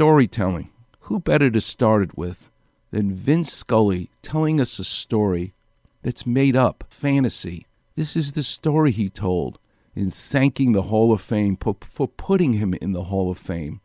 storytelling. Who better to start it with than Vin Scully telling us a story that's made up, fantasy. This is the story he told in thanking the Hall of Fame for, putting him in the Hall of Fame.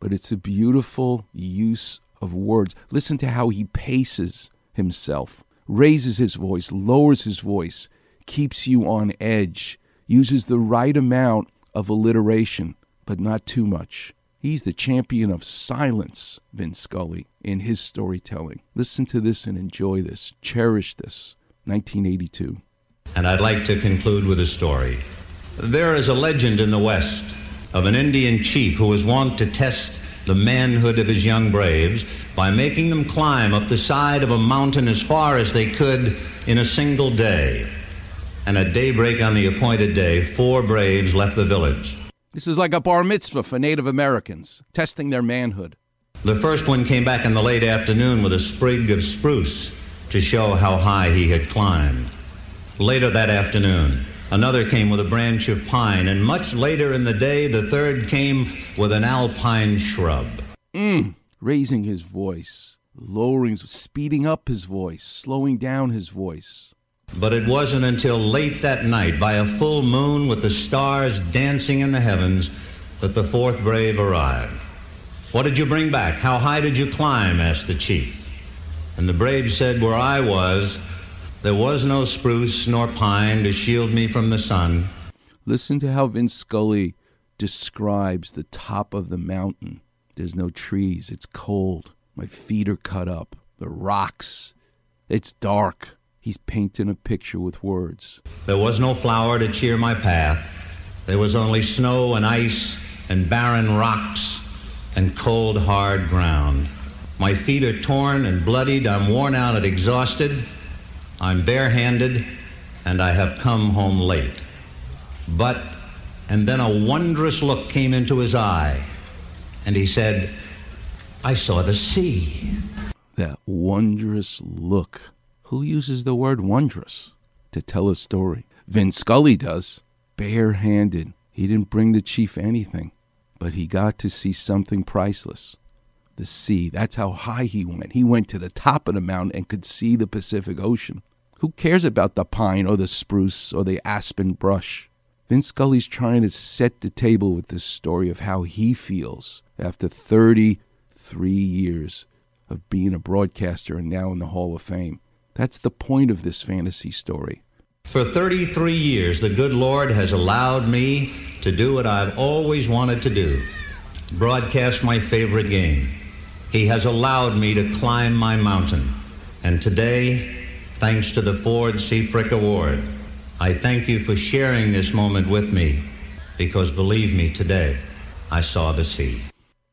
But it's a beautiful use of words. Listen to how he paces himself, raises his voice, lowers his voice, keeps you on edge, uses the right amount of alliteration, but not too much. He's the champion of silence, Vin Scully, in his storytelling. Listen to this and enjoy this. Cherish this. 1982. And I'd like to conclude with a story. There is a legend in the West of an Indian chief who was wont to test the manhood of his young braves by making them climb up the side of a mountain as far as they could in a single day. And at daybreak on the appointed day, four braves left the village. This is like a bar mitzvah for Native Americans, testing their manhood. The first one came back in the late afternoon with a sprig of spruce to show how high he had climbed. Later that afternoon, another came with a branch of pine, and much later in the day, the third came with an alpine shrub. Mm, raising his voice, lowering, speeding up his voice, slowing down his voice. But it wasn't until late that night, by a full moon with the stars dancing in the heavens, that the fourth brave arrived. What did you bring back? How high did you climb? asked the chief. And the brave said, Where I was, there was no spruce nor pine to shield me from the sun. Listen to how Vin Scully describes the top of the mountain. There's no trees, it's cold. My feet are cut up. The rocks. It's dark. He's painting a picture with words. There was no flower to cheer my path. There was only snow and ice and barren rocks and cold, hard ground. My feet are torn and bloodied. I'm worn out and exhausted. I'm barehanded, and I have come home late. But, and then a wondrous look came into his eye, and he said, I saw the sea. That wondrous look. Who uses the word wondrous to tell a story? Vin Scully does. Barehanded. He didn't bring the chief anything, but he got to see something priceless the sea. That's how high he went. He went to the top of the mountain and could see the Pacific Ocean. Who cares about the pine or the spruce or the aspen brush? Vin Scully's trying to set the table with this story of how he feels after 33 years of being a broadcaster and now in the Hall of Fame. That's the point of this fantasy story. For 33 years, the good Lord has allowed me to do what I've always wanted to do broadcast my favorite game. He has allowed me to climb my mountain. And today, thanks to the Ford C. Frick Award, I thank you for sharing this moment with me because believe me, today I saw the sea.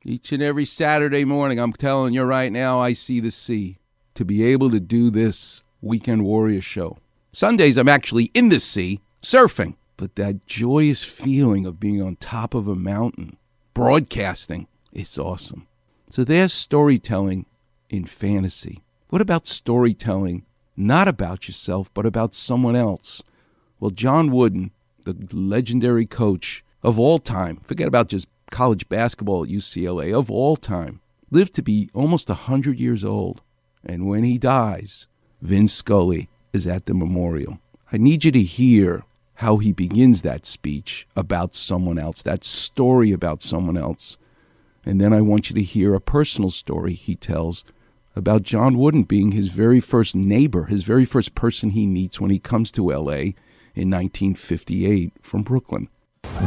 Each and every Saturday morning, I'm telling you right now, I see the sea. To be able to do this Weekend Warrior show. Sundays, I'm actually in the sea surfing. But that joyous feeling of being on top of a mountain, broadcasting, it's awesome. So there's storytelling in fantasy. What about storytelling not about yourself, but about someone else? Well, John Wooden, the legendary coach of all time, forget about just college basketball at UCLA, of all time, lived to be almost 100 years old. And when he dies, Vin Scully is at the memorial. I need you to hear how he begins that speech about someone else, that story about someone else. And then I want you to hear a personal story he tells about John Wooden being his very first neighbor, his very first person he meets when he comes to LA in 1958 from Brooklyn.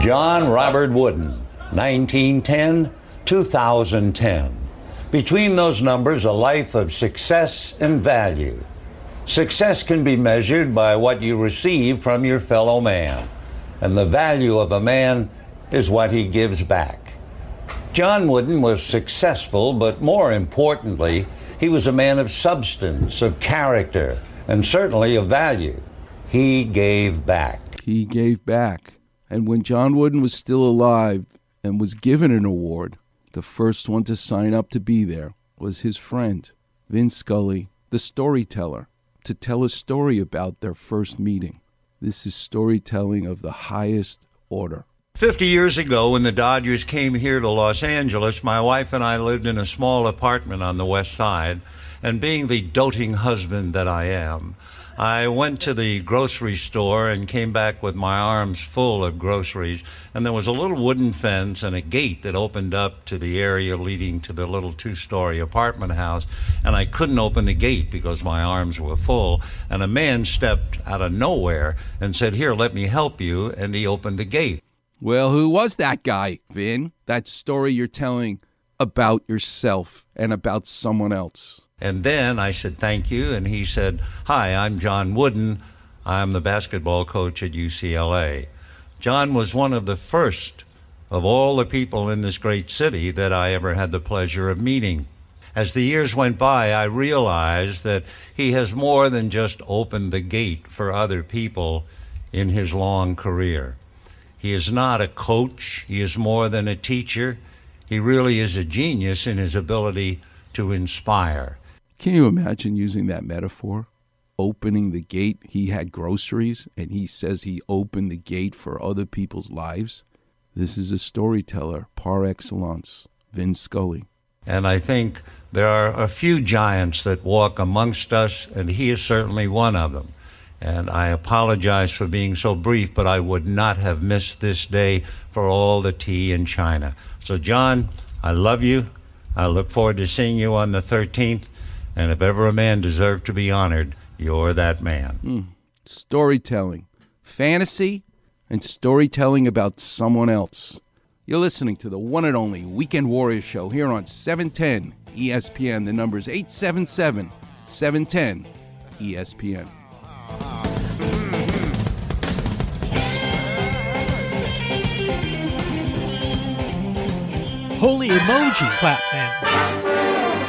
John Robert Wooden, 1910 2010. Between those numbers, a life of success and value. Success can be measured by what you receive from your fellow man, and the value of a man is what he gives back. John Wooden was successful, but more importantly, he was a man of substance, of character, and certainly of value. He gave back. He gave back. And when John Wooden was still alive and was given an award, the first one to sign up to be there was his friend, Vin Scully, the storyteller, to tell a story about their first meeting. This is storytelling of the highest order. 50 years ago, when the Dodgers came here to Los Angeles, my wife and I lived in a small apartment on the west side. And being the doting husband that I am, I went to the grocery store and came back with my arms full of groceries. And there was a little wooden fence and a gate that opened up to the area leading to the little two story apartment house. And I couldn't open the gate because my arms were full. And a man stepped out of nowhere and said, Here, let me help you. And he opened the gate. Well, who was that guy, Vin? That story you're telling about yourself and about someone else. And then I said, Thank you. And he said, Hi, I'm John Wooden. I'm the basketball coach at UCLA. John was one of the first of all the people in this great city that I ever had the pleasure of meeting. As the years went by, I realized that he has more than just opened the gate for other people in his long career. He is not a coach, he is more than a teacher. He really is a genius in his ability to inspire. Can you imagine using that metaphor? Opening the gate. He had groceries and he says he opened the gate for other people's lives. This is a storyteller par excellence, Vin Scully. And I think there are a few giants that walk amongst us, and he is certainly one of them. And I apologize for being so brief, but I would not have missed this day for all the tea in China. So, John, I love you. I look forward to seeing you on the 13th. And if ever a man deserved to be honored, you're that man. Mm. Storytelling, fantasy, and storytelling about someone else. You're listening to the one and only Weekend Warrior Show here on 710 ESPN. The number is 877 710 ESPN. Holy emoji clap man.